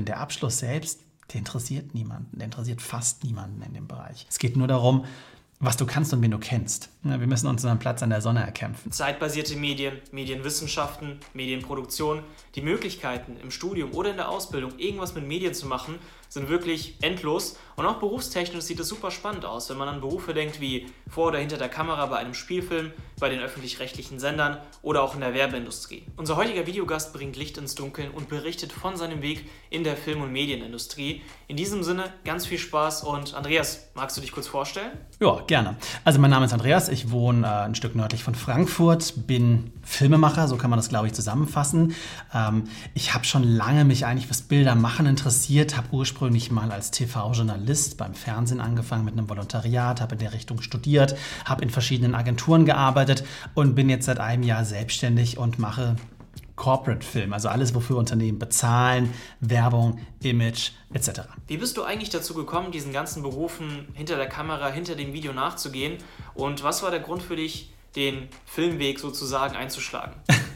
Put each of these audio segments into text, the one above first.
denn der Abschluss selbst, der interessiert niemanden, der interessiert fast niemanden in dem Bereich. Es geht nur darum, was du kannst und wen du kennst. Wir müssen uns unseren Platz an der Sonne erkämpfen. Zeitbasierte Medien, Medienwissenschaften, Medienproduktion, die Möglichkeiten im Studium oder in der Ausbildung irgendwas mit Medien zu machen, sind wirklich endlos. Und auch berufstechnisch sieht es super spannend aus, wenn man an Berufe denkt wie vor oder hinter der Kamera bei einem Spielfilm, bei den öffentlich-rechtlichen Sendern oder auch in der Werbeindustrie. Unser heutiger Videogast bringt Licht ins Dunkeln und berichtet von seinem Weg in der Film- und Medienindustrie. In diesem Sinne ganz viel Spaß und Andreas, magst du dich kurz vorstellen? Ja, gerne. Also mein Name ist Andreas, ich wohne äh, ein Stück nördlich von Frankfurt, bin Filmemacher, so kann man das glaube ich zusammenfassen. Ähm, ich habe schon lange mich eigentlich fürs Bildermachen interessiert, habe ursprünglich mal als TV-Journalist beim Fernsehen angefangen mit einem Volontariat, habe in der Richtung studiert, habe in verschiedenen Agenturen gearbeitet und bin jetzt seit einem Jahr selbstständig und mache Corporate Film, also alles, wofür Unternehmen bezahlen, Werbung, Image etc. Wie bist du eigentlich dazu gekommen, diesen ganzen Berufen hinter der Kamera, hinter dem Video nachzugehen? Und was war der Grund für dich, den Filmweg sozusagen einzuschlagen?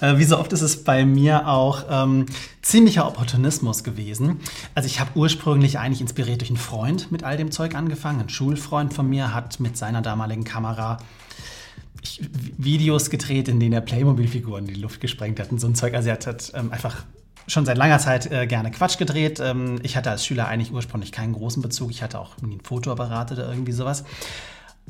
Äh, wie so oft ist es bei mir auch ähm, ziemlicher Opportunismus gewesen. Also ich habe ursprünglich eigentlich inspiriert durch einen Freund mit all dem Zeug angefangen. Ein Schulfreund von mir hat mit seiner damaligen Kamera ich, Videos gedreht, in denen er Playmobil-Figuren in die Luft gesprengt hat und so ein Zeug. Also er hat, hat ähm, einfach schon seit langer Zeit äh, gerne Quatsch gedreht. Ähm, ich hatte als Schüler eigentlich ursprünglich keinen großen Bezug. Ich hatte auch nie ein Fotoapparat oder irgendwie sowas.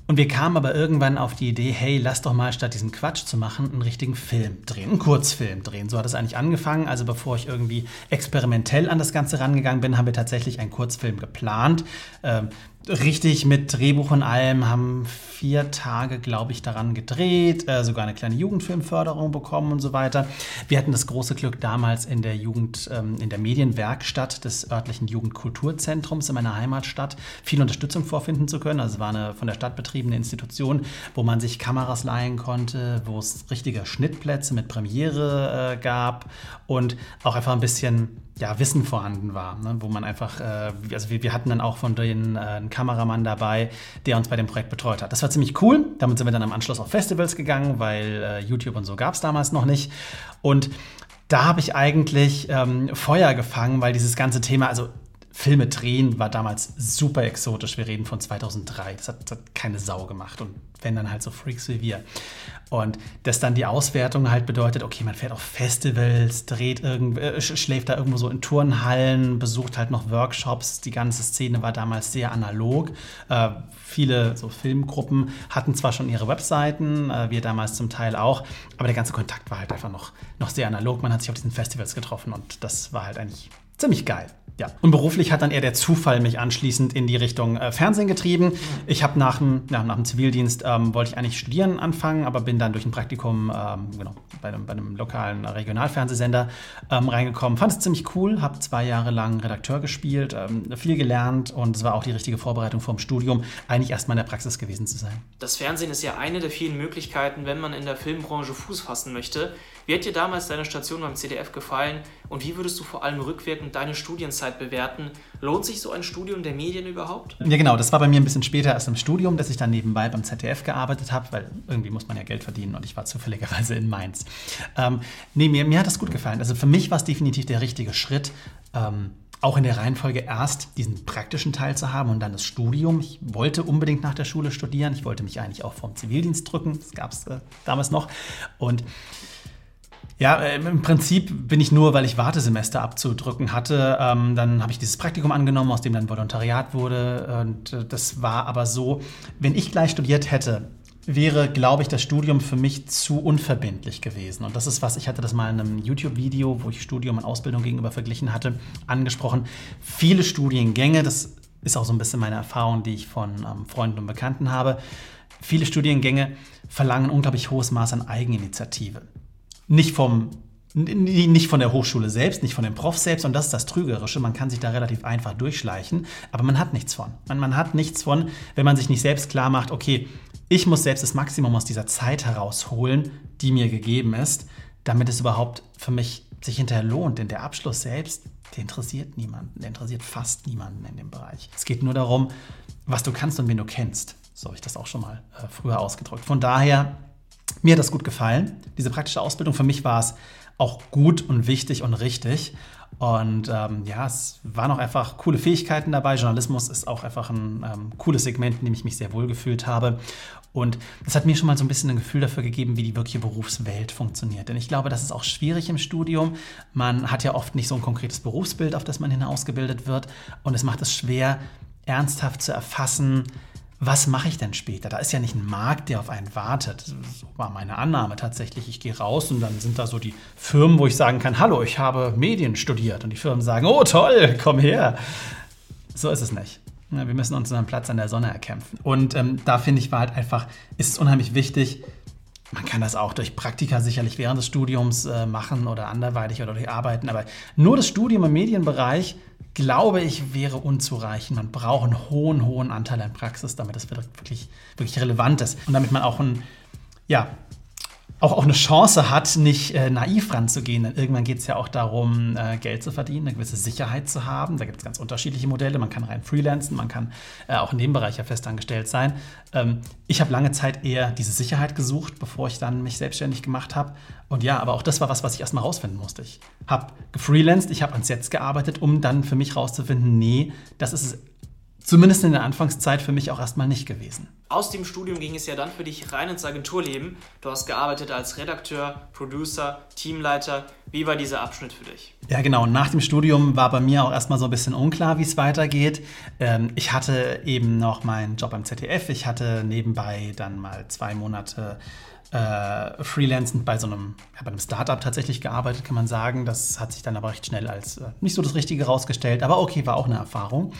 Und wir kamen aber irgendwann auf die Idee, hey, lass doch mal statt diesen Quatsch zu machen, einen richtigen Film drehen, einen Kurzfilm drehen. So hat es eigentlich angefangen. Also bevor ich irgendwie experimentell an das Ganze rangegangen bin, haben wir tatsächlich einen Kurzfilm geplant. Ähm, richtig mit Drehbuch und allem, haben vier Tage, glaube ich, daran gedreht, äh, sogar eine kleine Jugendfilmförderung bekommen und so weiter. Wir hatten das große Glück, damals in der Jugend, ähm, in der Medienwerkstatt des örtlichen Jugendkulturzentrums in meiner Heimatstadt viel Unterstützung vorfinden zu können. Also es war eine von der Stadt betriebene Institution, wo man sich Kameras leihen konnte, wo es richtige Schnittplätze mit Premiere äh, gab und auch einfach ein bisschen ja, Wissen vorhanden war, ne? wo man einfach, äh, also wir, wir, hatten dann auch von denen äh, einen Kameramann dabei, der uns bei dem Projekt betreut hat. Das war ziemlich cool. Damit sind wir dann am Anschluss auf Festivals gegangen, weil äh, YouTube und so gab es damals noch nicht. Und da habe ich eigentlich ähm, Feuer gefangen, weil dieses ganze Thema, also Filme drehen war damals super exotisch. Wir reden von 2003. Das hat, das hat, keine Sau gemacht. Und wenn dann halt so Freaks wie wir. Und dass dann die Auswertung halt bedeutet, okay, man fährt auf Festivals, dreht irgend, äh, schläft da irgendwo so in Turnhallen, besucht halt noch Workshops. Die ganze Szene war damals sehr analog. Äh, viele so Filmgruppen hatten zwar schon ihre Webseiten, äh, wir damals zum Teil auch, aber der ganze Kontakt war halt einfach noch, noch sehr analog. Man hat sich auf diesen Festivals getroffen und das war halt eigentlich ziemlich geil. Ja. Und beruflich hat dann eher der Zufall mich anschließend in die Richtung äh, Fernsehen getrieben. Ich habe nach dem, ja, nach dem Zivildienst ähm, wollte ich eigentlich studieren anfangen, aber bin dann durch ein Praktikum ähm, genau, bei, einem, bei einem lokalen Regionalfernsehsender ähm, reingekommen. Fand es ziemlich cool, habe zwei Jahre lang Redakteur gespielt, ähm, viel gelernt und es war auch die richtige Vorbereitung vom Studium, eigentlich erstmal in der Praxis gewesen zu sein. Das Fernsehen ist ja eine der vielen Möglichkeiten, wenn man in der Filmbranche Fuß fassen möchte. Wie hat dir damals deine Station beim CDF gefallen und wie würdest du vor allem rückwirkend deine Studienzeit bewerten? Lohnt sich so ein Studium der Medien überhaupt? Ja, genau. Das war bei mir ein bisschen später erst im Studium, dass ich dann nebenbei beim ZDF gearbeitet habe, weil irgendwie muss man ja Geld verdienen und ich war zufälligerweise in Mainz. Ähm, nee, mir, mir hat das gut gefallen. Also für mich war es definitiv der richtige Schritt. Ähm, auch in der Reihenfolge erst diesen praktischen Teil zu haben und dann das Studium. Ich wollte unbedingt nach der Schule studieren. Ich wollte mich eigentlich auch vom Zivildienst drücken. Das gab es äh, damals noch. Und ja, äh, im Prinzip bin ich nur, weil ich Wartesemester abzudrücken hatte. Ähm, dann habe ich dieses Praktikum angenommen, aus dem dann Volontariat wurde. Und äh, das war aber so, wenn ich gleich studiert hätte, wäre, glaube ich, das Studium für mich zu unverbindlich gewesen. Und das ist was, ich hatte das mal in einem YouTube-Video, wo ich Studium und Ausbildung gegenüber verglichen hatte, angesprochen. Viele Studiengänge, das ist auch so ein bisschen meine Erfahrung, die ich von ähm, Freunden und Bekannten habe. Viele Studiengänge verlangen unglaublich hohes Maß an Eigeninitiative nicht vom nicht von der Hochschule selbst, nicht von dem Prof selbst, und das ist das Trügerische. Man kann sich da relativ einfach durchschleichen, aber man hat nichts von. Man, man hat nichts von, wenn man sich nicht selbst klar macht, okay, ich muss selbst das Maximum aus dieser Zeit herausholen, die mir gegeben ist, damit es überhaupt für mich sich hinterher lohnt. Denn der Abschluss selbst, der interessiert niemanden, der interessiert fast niemanden in dem Bereich. Es geht nur darum, was du kannst und wen du kennst. So habe ich das auch schon mal äh, früher ausgedrückt. Von daher mir hat das gut gefallen. Diese praktische Ausbildung für mich war es auch gut und wichtig und richtig. Und ähm, ja, es waren auch einfach coole Fähigkeiten dabei. Journalismus ist auch einfach ein ähm, cooles Segment, in dem ich mich sehr wohl gefühlt habe. Und das hat mir schon mal so ein bisschen ein Gefühl dafür gegeben, wie die wirkliche Berufswelt funktioniert. Denn ich glaube, das ist auch schwierig im Studium. Man hat ja oft nicht so ein konkretes Berufsbild, auf das man hin ausgebildet wird. Und es macht es schwer, ernsthaft zu erfassen, was mache ich denn später? Da ist ja nicht ein Markt, der auf einen wartet. So war meine Annahme tatsächlich. Ich gehe raus und dann sind da so die Firmen, wo ich sagen kann, hallo, ich habe Medien studiert. Und die Firmen sagen, oh toll, komm her. So ist es nicht. Wir müssen uns unseren Platz an der Sonne erkämpfen. Und ähm, da finde ich, war halt einfach, ist es unheimlich wichtig, man kann das auch durch Praktika sicherlich während des Studiums äh, machen oder anderweitig oder durch Arbeiten, aber nur das Studium im Medienbereich, glaube ich, wäre unzureichend. Man braucht einen hohen, hohen Anteil an Praxis, damit es wirklich, wirklich relevant ist und damit man auch ein, ja, auch, auch eine Chance hat, nicht äh, naiv ranzugehen. Denn irgendwann geht es ja auch darum, äh, Geld zu verdienen, eine gewisse Sicherheit zu haben. Da gibt es ganz unterschiedliche Modelle. Man kann rein freelancen, man kann äh, auch in dem Bereich ja festangestellt sein. Ähm, ich habe lange Zeit eher diese Sicherheit gesucht, bevor ich dann mich selbstständig gemacht habe. Und ja, aber auch das war was, was ich erstmal rausfinden musste. Ich habe gefreelanced, ich habe ans Jetzt gearbeitet, um dann für mich rauszufinden, nee, das ist es zumindest in der Anfangszeit für mich auch erstmal nicht gewesen. Aus dem Studium ging es ja dann für dich rein ins Agenturleben. Du hast gearbeitet als Redakteur, Producer, Teamleiter. Wie war dieser Abschnitt für dich? Ja, genau. Nach dem Studium war bei mir auch erstmal so ein bisschen unklar, wie es weitergeht. Ähm, ich hatte eben noch meinen Job beim ZDF. Ich hatte nebenbei dann mal zwei Monate äh, freelancend bei so einem, ja, bei einem Startup tatsächlich gearbeitet, kann man sagen. Das hat sich dann aber recht schnell als äh, nicht so das Richtige rausgestellt. Aber okay, war auch eine Erfahrung.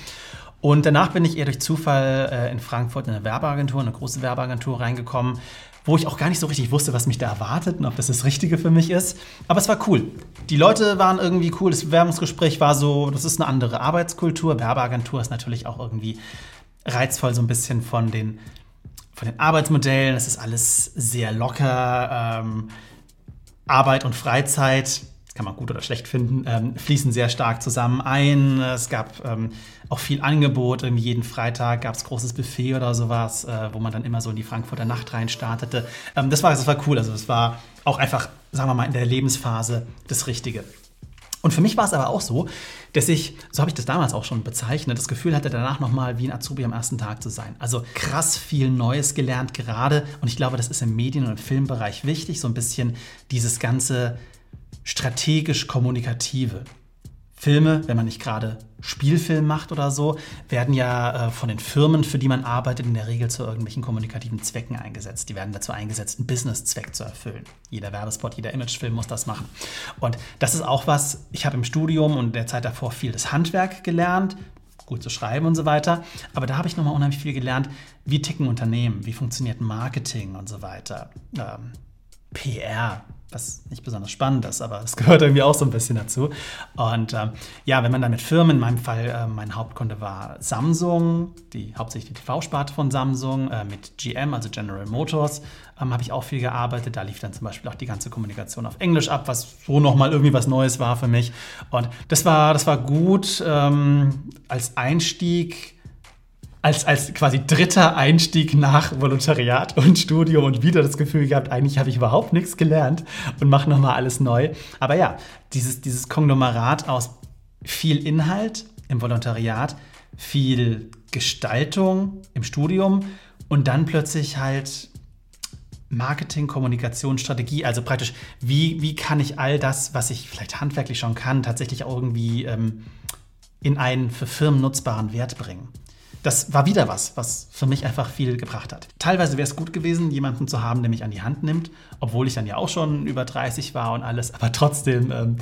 Und danach bin ich eher durch Zufall äh, in Frankfurt in eine Werbeagentur, eine große Werbeagentur reingekommen, wo ich auch gar nicht so richtig wusste, was mich da erwartet und ob das das Richtige für mich ist. Aber es war cool. Die Leute waren irgendwie cool. Das Bewerbungsgespräch war so, das ist eine andere Arbeitskultur. Werbeagentur ist natürlich auch irgendwie reizvoll so ein bisschen von den, von den Arbeitsmodellen. Es ist alles sehr locker. Ähm, Arbeit und Freizeit kann man gut oder schlecht finden, ähm, fließen sehr stark zusammen ein. Es gab ähm, auch viel Angebot. Irgendwie jeden Freitag gab es großes Buffet oder sowas, äh, wo man dann immer so in die Frankfurter Nacht rein startete. Ähm, das, war, das war cool. Also es war auch einfach, sagen wir mal, in der Lebensphase das Richtige. Und für mich war es aber auch so, dass ich, so habe ich das damals auch schon bezeichnet, das Gefühl hatte, danach nochmal wie ein Azubi am ersten Tag zu sein. Also krass viel Neues gelernt gerade. Und ich glaube, das ist im Medien- und im Filmbereich wichtig, so ein bisschen dieses ganze strategisch-kommunikative. Filme, wenn man nicht gerade Spielfilm macht oder so, werden ja äh, von den Firmen, für die man arbeitet, in der Regel zu irgendwelchen kommunikativen Zwecken eingesetzt. Die werden dazu eingesetzt, einen Business-Zweck zu erfüllen. Jeder Werbespot, jeder Imagefilm muss das machen. Und das ist auch was, ich habe im Studium und der Zeit davor viel das Handwerk gelernt, gut zu schreiben und so weiter. Aber da habe ich nochmal unheimlich viel gelernt, wie ticken Unternehmen, wie funktioniert Marketing und so weiter. Ähm, PR, was nicht besonders spannend ist, aber es gehört irgendwie auch so ein bisschen dazu. Und ähm, ja, wenn man dann mit Firmen, in meinem Fall, äh, mein Hauptkunde war Samsung, die hauptsächlich die TV-Sparte von Samsung, äh, mit GM, also General Motors, ähm, habe ich auch viel gearbeitet. Da lief dann zum Beispiel auch die ganze Kommunikation auf Englisch ab, was so nochmal irgendwie was Neues war für mich. Und das war, das war gut ähm, als Einstieg als, als quasi dritter Einstieg nach Volontariat und Studium und wieder das Gefühl gehabt, eigentlich habe ich überhaupt nichts gelernt und mache nochmal alles neu. Aber ja, dieses, dieses Konglomerat aus viel Inhalt im Volontariat, viel Gestaltung im Studium und dann plötzlich halt Marketing, Kommunikation, Strategie, also praktisch, wie, wie kann ich all das, was ich vielleicht handwerklich schon kann, tatsächlich auch irgendwie ähm, in einen für Firmen nutzbaren Wert bringen das war wieder was, was für mich einfach viel gebracht hat. Teilweise wäre es gut gewesen, jemanden zu haben, der mich an die Hand nimmt, obwohl ich dann ja auch schon über 30 war und alles, aber trotzdem, ähm,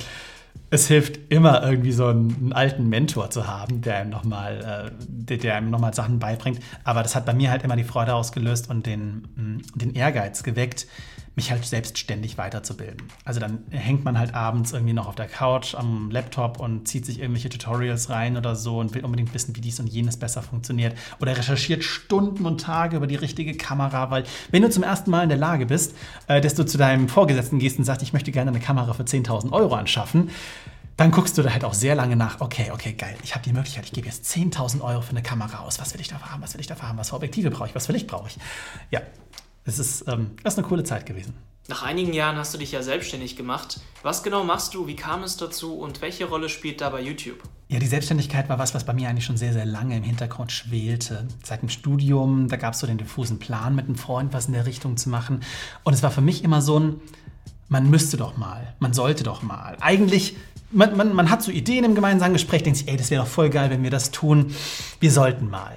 es hilft immer irgendwie so einen, einen, alten Mentor zu haben, der einem nochmal, äh, der, der nochmal Sachen beibringt. Aber das hat bei mir halt immer die Freude ausgelöst und den, mm, den Ehrgeiz geweckt, mich halt selbstständig weiterzubilden. Also dann hängt man halt abends irgendwie noch auf der Couch am Laptop und zieht sich irgendwelche Tutorials rein oder so und will unbedingt wissen, wie dies und jenes besser funktioniert. Oder recherchiert Stunden und Tage über die richtige Kamera, weil wenn du zum ersten Mal in der Lage bist, äh, dass du zu deinem Vorgesetzten gehst und sagst, ich möchte gerne eine Kamera für 10.000 Euro anschaffen, dann guckst du da halt auch sehr lange nach, okay, okay, geil, ich habe die Möglichkeit, ich gebe jetzt 10.000 Euro für eine Kamera aus, was will ich da haben, was will ich da haben, was für Objektive brauche ich, was für Licht brauche ich. Ja, es ist, ähm, das ist eine coole Zeit gewesen. Nach einigen Jahren hast du dich ja selbstständig gemacht. Was genau machst du, wie kam es dazu und welche Rolle spielt dabei YouTube? Ja, die Selbstständigkeit war was, was bei mir eigentlich schon sehr, sehr lange im Hintergrund schwelte. Seit dem Studium, da gab es so den diffusen Plan, mit einem Freund was in der Richtung zu machen. Und es war für mich immer so ein, man müsste doch mal, man sollte doch mal. Eigentlich, man, man, man hat so Ideen im gemeinsamen Gespräch, denkt sich, ey, das wäre doch voll geil, wenn wir das tun. Wir sollten mal.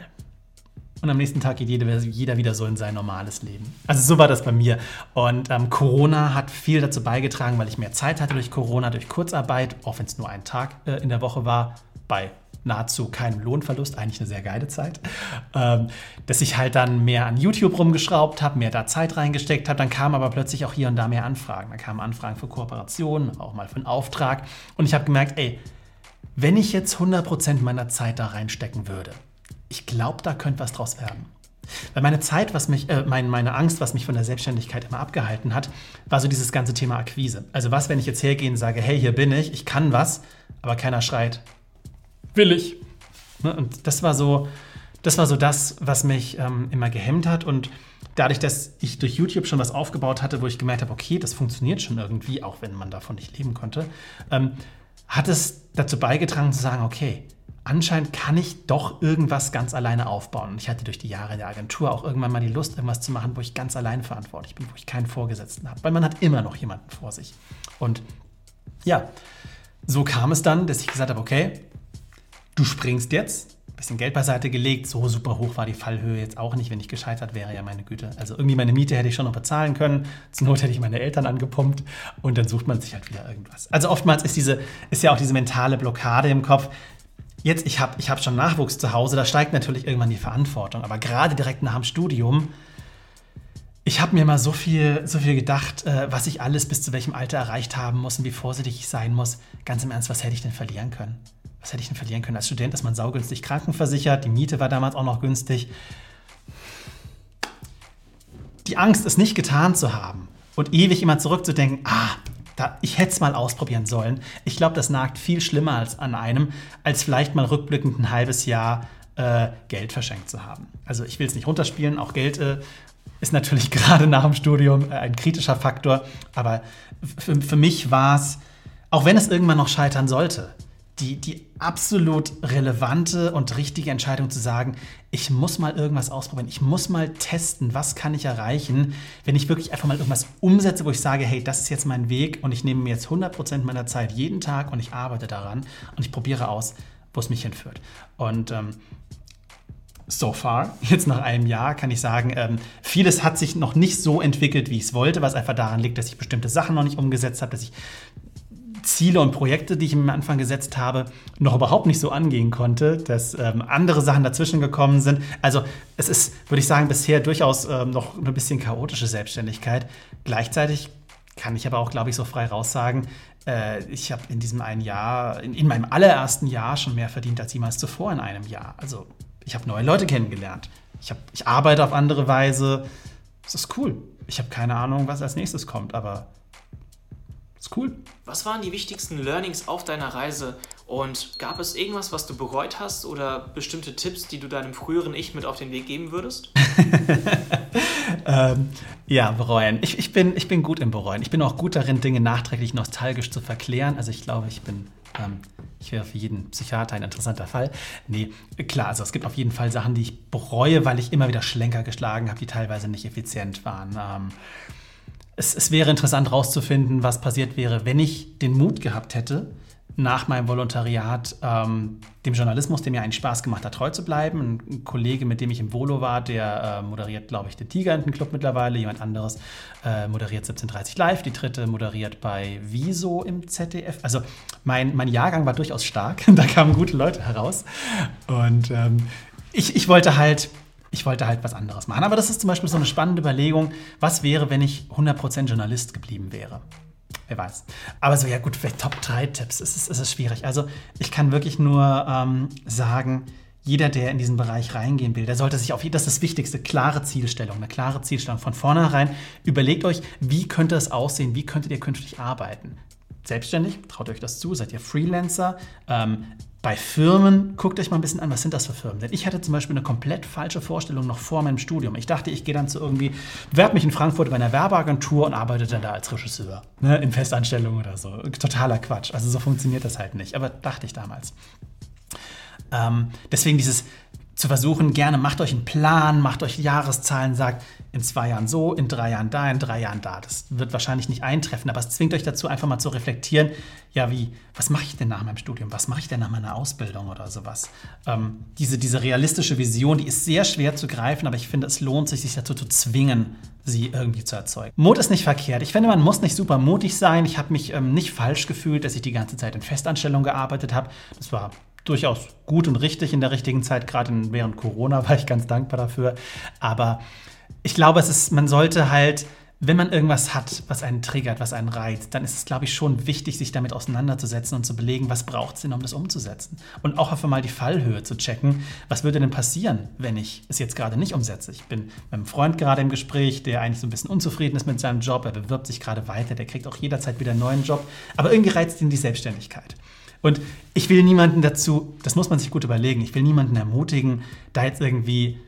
Und am nächsten Tag geht jeder, wieder so in sein normales Leben. Also so war das bei mir. Und ähm, Corona hat viel dazu beigetragen, weil ich mehr Zeit hatte durch Corona, durch Kurzarbeit, auch wenn es nur ein Tag äh, in der Woche war, bei nahezu keinem Lohnverlust, eigentlich eine sehr geile Zeit, ähm, dass ich halt dann mehr an YouTube rumgeschraubt habe, mehr da Zeit reingesteckt habe. Dann kamen aber plötzlich auch hier und da mehr Anfragen. Da kamen Anfragen für Kooperationen, auch mal für einen Auftrag. Und ich habe gemerkt, ey, wenn ich jetzt 100% meiner Zeit da reinstecken würde, ich glaube, da könnte was draus werden. Weil meine Zeit, was mich, äh, mein, meine Angst, was mich von der Selbstständigkeit immer abgehalten hat, war so dieses ganze Thema Akquise. Also was, wenn ich jetzt hergehe und sage, hey, hier bin ich, ich kann was, aber keiner schreit, will ich. Ne? Und das war so, das war so das, was mich ähm, immer gehemmt hat. Und dadurch, dass ich durch YouTube schon was aufgebaut hatte, wo ich gemerkt habe, okay, das funktioniert schon irgendwie, auch wenn man davon nicht leben konnte, ähm, hat es dazu beigetragen zu sagen, okay, anscheinend kann ich doch irgendwas ganz alleine aufbauen. Und ich hatte durch die Jahre der Agentur auch irgendwann mal die Lust, irgendwas zu machen, wo ich ganz alleine verantwortlich bin, wo ich keinen Vorgesetzten habe. Weil man hat immer noch jemanden vor sich. Und ja, so kam es dann, dass ich gesagt habe, okay, du springst jetzt, bisschen Geld beiseite gelegt, so super hoch war die Fallhöhe jetzt auch nicht, wenn ich gescheitert wäre, ja meine Güte. Also irgendwie meine Miete hätte ich schon noch bezahlen können, zur Not hätte ich meine Eltern angepumpt und dann sucht man sich halt wieder irgendwas. Also oftmals ist, diese, ist ja auch diese mentale Blockade im Kopf, Jetzt, ich habe ich hab schon Nachwuchs zu Hause, da steigt natürlich irgendwann die Verantwortung. Aber gerade direkt nach dem Studium, ich habe mir mal so viel, so viel gedacht, äh, was ich alles bis zu welchem Alter erreicht haben muss und wie vorsichtig ich sein muss. Ganz im Ernst, was hätte ich denn verlieren können? Was hätte ich denn verlieren können? Als Student ist man saugünstig krankenversichert, die Miete war damals auch noch günstig. Die Angst, es nicht getan zu haben und ewig immer zurückzudenken, ah, da, ich hätte es mal ausprobieren sollen. Ich glaube, das nagt viel schlimmer als an einem, als vielleicht mal rückblickend ein halbes Jahr äh, Geld verschenkt zu haben. Also ich will es nicht runterspielen, auch Geld äh, ist natürlich gerade nach dem Studium äh, ein kritischer Faktor, aber für, für mich war es, auch wenn es irgendwann noch scheitern sollte, die, die absolut relevante und richtige Entscheidung zu sagen, ich muss mal irgendwas ausprobieren, ich muss mal testen, was kann ich erreichen, wenn ich wirklich einfach mal irgendwas umsetze, wo ich sage, hey, das ist jetzt mein Weg und ich nehme mir jetzt 100% meiner Zeit jeden Tag und ich arbeite daran und ich probiere aus, wo es mich hinführt. Und ähm, so far, jetzt nach einem Jahr, kann ich sagen, ähm, vieles hat sich noch nicht so entwickelt, wie ich es wollte, was einfach daran liegt, dass ich bestimmte Sachen noch nicht umgesetzt habe, dass ich Ziele und Projekte, die ich mir am Anfang gesetzt habe, noch überhaupt nicht so angehen konnte, dass ähm, andere Sachen dazwischen gekommen sind. Also es ist, würde ich sagen, bisher durchaus ähm, noch ein bisschen chaotische Selbstständigkeit. Gleichzeitig kann ich aber auch, glaube ich, so frei raussagen, äh, ich habe in diesem einen Jahr, in, in meinem allerersten Jahr schon mehr verdient als jemals zuvor in einem Jahr. Also ich habe neue Leute kennengelernt. Ich, hab, ich arbeite auf andere Weise. Das ist cool. Ich habe keine Ahnung, was als nächstes kommt, aber ist cool. Was waren die wichtigsten Learnings auf deiner Reise und gab es irgendwas, was du bereut hast oder bestimmte Tipps, die du deinem früheren Ich mit auf den Weg geben würdest? ähm, ja, bereuen. Ich, ich, bin, ich bin gut im Bereuen. Ich bin auch gut darin, Dinge nachträglich nostalgisch zu verklären. Also ich glaube, ich bin, ähm, ich wäre für jeden Psychiater ein interessanter Fall. Nee, klar, also es gibt auf jeden Fall Sachen, die ich bereue, weil ich immer wieder Schlenker geschlagen habe, die teilweise nicht effizient waren. Ähm, es, es wäre interessant herauszufinden, was passiert wäre, wenn ich den Mut gehabt hätte, nach meinem Volontariat ähm, dem Journalismus, der mir einen Spaß gemacht hat, treu zu bleiben. Ein, Kollege, mit dem ich im Volo war, der äh, moderiert, glaube ich, den Tigerentenclub mittlerweile. Jemand anderes äh, moderiert 1730 Live. Die dritte moderiert bei Wieso im ZDF. Also mein, mein Jahrgang war durchaus stark. da kamen gute Leute heraus. Und ähm, ich, ich wollte halt ich wollte halt was anderes machen. Aber das ist zum Beispiel so eine spannende Überlegung, was wäre, wenn ich 100% Journalist geblieben wäre? Wer weiß. Aber so, ja gut, Top 3 Tipps, es ist, es ist schwierig. Also ich kann wirklich nur ähm, sagen, jeder, der in diesen Bereich reingehen will, der sollte sich auf, das ist das Wichtigste, klare Zielstellung, eine klare Zielstellung von vornherein. Überlegt euch, wie könnte es aussehen, wie könntet ihr künftig arbeiten? Selbstständig, traut euch das zu, seid ihr Freelancer, ähm, bei Firmen, guckt euch mal ein bisschen an, was sind das für Firmen? Denn ich hatte zum Beispiel eine komplett falsche Vorstellung noch vor meinem Studium. Ich dachte, ich gehe dann zu irgendwie, bewerbe mich in Frankfurt bei einer Werbeagentur und arbeite dann da als Regisseur, ne, in Festanstellung oder so. Totaler Quatsch. Also so funktioniert das halt nicht. Aber dachte ich damals. Ähm, deswegen dieses zu versuchen, gerne macht euch einen Plan, macht euch Jahreszahlen, sagt in zwei Jahren so, in drei Jahren da, in drei Jahren da. Das wird wahrscheinlich nicht eintreffen, aber es zwingt euch dazu, einfach mal zu reflektieren, ja, wie, was mache ich denn nach meinem Studium? Was mache ich denn nach meiner Ausbildung oder sowas? Ähm, diese, diese realistische Vision, die ist sehr schwer zu greifen, aber ich finde, es lohnt sich, sich dazu zu zwingen, sie irgendwie zu erzeugen. Mut ist nicht verkehrt. Ich finde, man muss nicht super mutig sein. Ich habe mich ähm, nicht falsch gefühlt, dass ich die ganze Zeit in Festanstellung gearbeitet habe. Das war durchaus gut und richtig in der richtigen Zeit, gerade während Corona war ich ganz dankbar dafür. Aber ich glaube, es ist, man sollte halt, wenn man irgendwas hat, was einen triggert, was einen reizt, dann ist es, glaube ich, schon wichtig, sich damit auseinanderzusetzen und zu belegen, was braucht es denn, um das umzusetzen. Und auch einfach mal die Fallhöhe zu checken, was würde denn passieren, wenn ich es jetzt gerade nicht umsetze. Ich bin mit einem Freund gerade im Gespräch, der eigentlich so ein bisschen unzufrieden ist mit seinem Job, er bewirbt sich gerade weiter, der kriegt auch jederzeit wieder einen neuen Job, aber irgendwie reizt ihn die Selbstständigkeit. Und ich will niemanden dazu, das muss man sich gut überlegen, ich will niemanden ermutigen, da jetzt irgendwie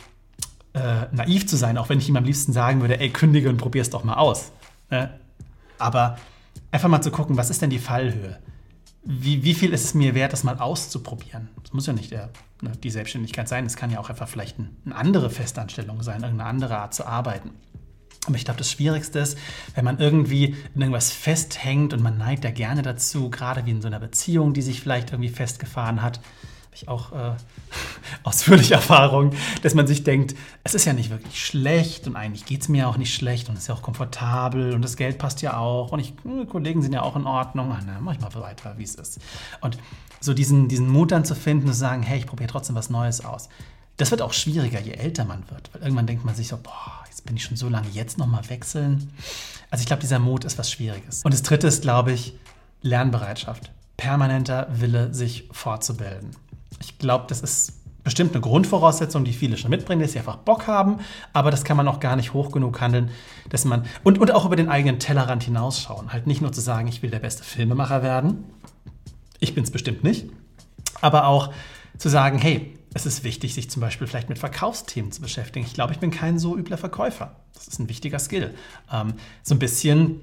äh, naiv zu sein, auch wenn ich ihm am liebsten sagen würde, ey, kündige und probier es doch mal aus. Ne? Aber einfach mal zu gucken, was ist denn die Fallhöhe? Wie, wie viel ist es mir wert, das mal auszuprobieren? Das muss ja nicht der, ne, die Selbstständigkeit sein, es kann ja auch einfach vielleicht ein, eine andere Festanstellung sein, irgendeine andere Art zu arbeiten. Aber ich glaube, das Schwierigste ist, wenn man irgendwie in irgendwas festhängt und man neigt ja gerne dazu, gerade wie in so einer Beziehung, die sich vielleicht irgendwie festgefahren hat, habe ich auch äh, ausführliche Erfahrung, dass man sich denkt, es ist ja nicht wirklich schlecht und eigentlich geht es mir auch nicht schlecht und es ist ja auch komfortabel und das Geld passt ja auch und ich, die Kollegen sind ja auch in Ordnung, Ach, na, mach ich mal weiter, wie es ist. Und so diesen, diesen Mut dann zu finden, zu sagen, hey, ich probiere trotzdem was Neues aus. Das wird auch schwieriger, je älter man wird, weil irgendwann denkt man sich so, boah, jetzt bin ich schon so lange, jetzt nochmal wechseln. Also ich glaube, dieser Mut ist was Schwieriges. Und das Dritte ist, glaube ich, Lernbereitschaft. Permanenter Wille, sich fortzubilden. Ich glaube, das ist bestimmt eine Grundvoraussetzung, die viele schon mitbringen, dass sie einfach Bock haben, aber das kann man auch gar nicht hoch genug handeln, dass man und, und auch über den eigenen Tellerrand hinausschauen. Halt nicht nur zu sagen, ich will der beste Filmemacher werden. Ich bin es bestimmt nicht. Aber auch zu sagen, hey, es ist wichtig, sich zum Beispiel vielleicht mit Verkaufsthemen zu beschäftigen. Ich glaube, ich bin kein so übler Verkäufer. Das ist ein wichtiger Skill. Ähm, so ein bisschen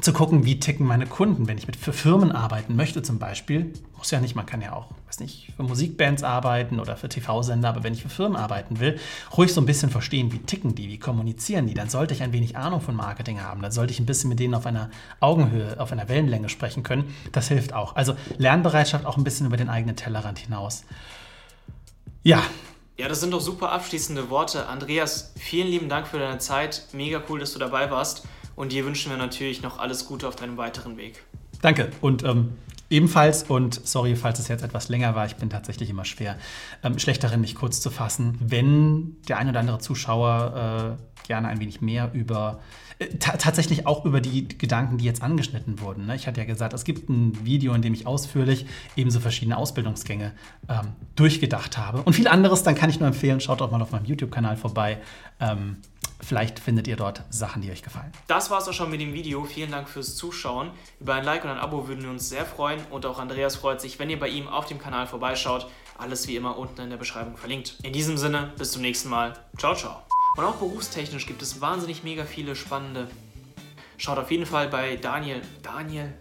zu gucken, wie ticken meine Kunden, wenn ich mit für Firmen arbeiten möchte zum Beispiel. Muss ja nicht, man kann ja auch, weiß nicht, für Musikbands arbeiten oder für TV-Sender, aber wenn ich für Firmen arbeiten will, ruhig so ein bisschen verstehen, wie ticken die, wie kommunizieren die, dann sollte ich ein wenig Ahnung von Marketing haben, dann sollte ich ein bisschen mit denen auf einer Augenhöhe, auf einer Wellenlänge sprechen können. Das hilft auch. Also Lernbereitschaft auch ein bisschen über den eigenen Tellerrand hinaus. Ja. Ja, das sind doch super abschließende Worte. Andreas, vielen lieben Dank für deine Zeit. Mega cool, dass du dabei warst. Und dir wünschen wir natürlich noch alles Gute auf deinem weiteren Weg. Danke. Und ähm, ebenfalls, und sorry, falls es jetzt etwas länger war, ich bin tatsächlich immer schwer, ähm, schlecht darin, mich kurz zu fassen. Wenn der ein oder andere Zuschauer äh, gerne ein wenig mehr über tatsächlich auch über die Gedanken, die jetzt angeschnitten wurden. Ne? Ich hatte ja gesagt, es gibt ein Video, in dem ich ausführlich ebenso verschiedene Ausbildungsgänge ähm, durchgedacht habe. Und viel anderes, dann kann ich nur empfehlen, schaut auch mal auf meinem YouTube-Kanal vorbei. Ähm, vielleicht findet ihr dort Sachen, die euch gefallen. Das war es auch schon mit dem Video. Vielen Dank fürs Zuschauen. Über ein Like und ein Abo würden wir uns sehr freuen. Und auch Andreas freut sich, wenn ihr bei ihm auf dem Kanal vorbeischaut. Alles wie immer unten in der Beschreibung verlinkt. In diesem Sinne, bis zum nächsten Mal. Ciao, ciao. Und auch berufstechnisch gibt es wahnsinnig mega viele spannende. Schaut auf jeden Fall bei Daniel. Daniel?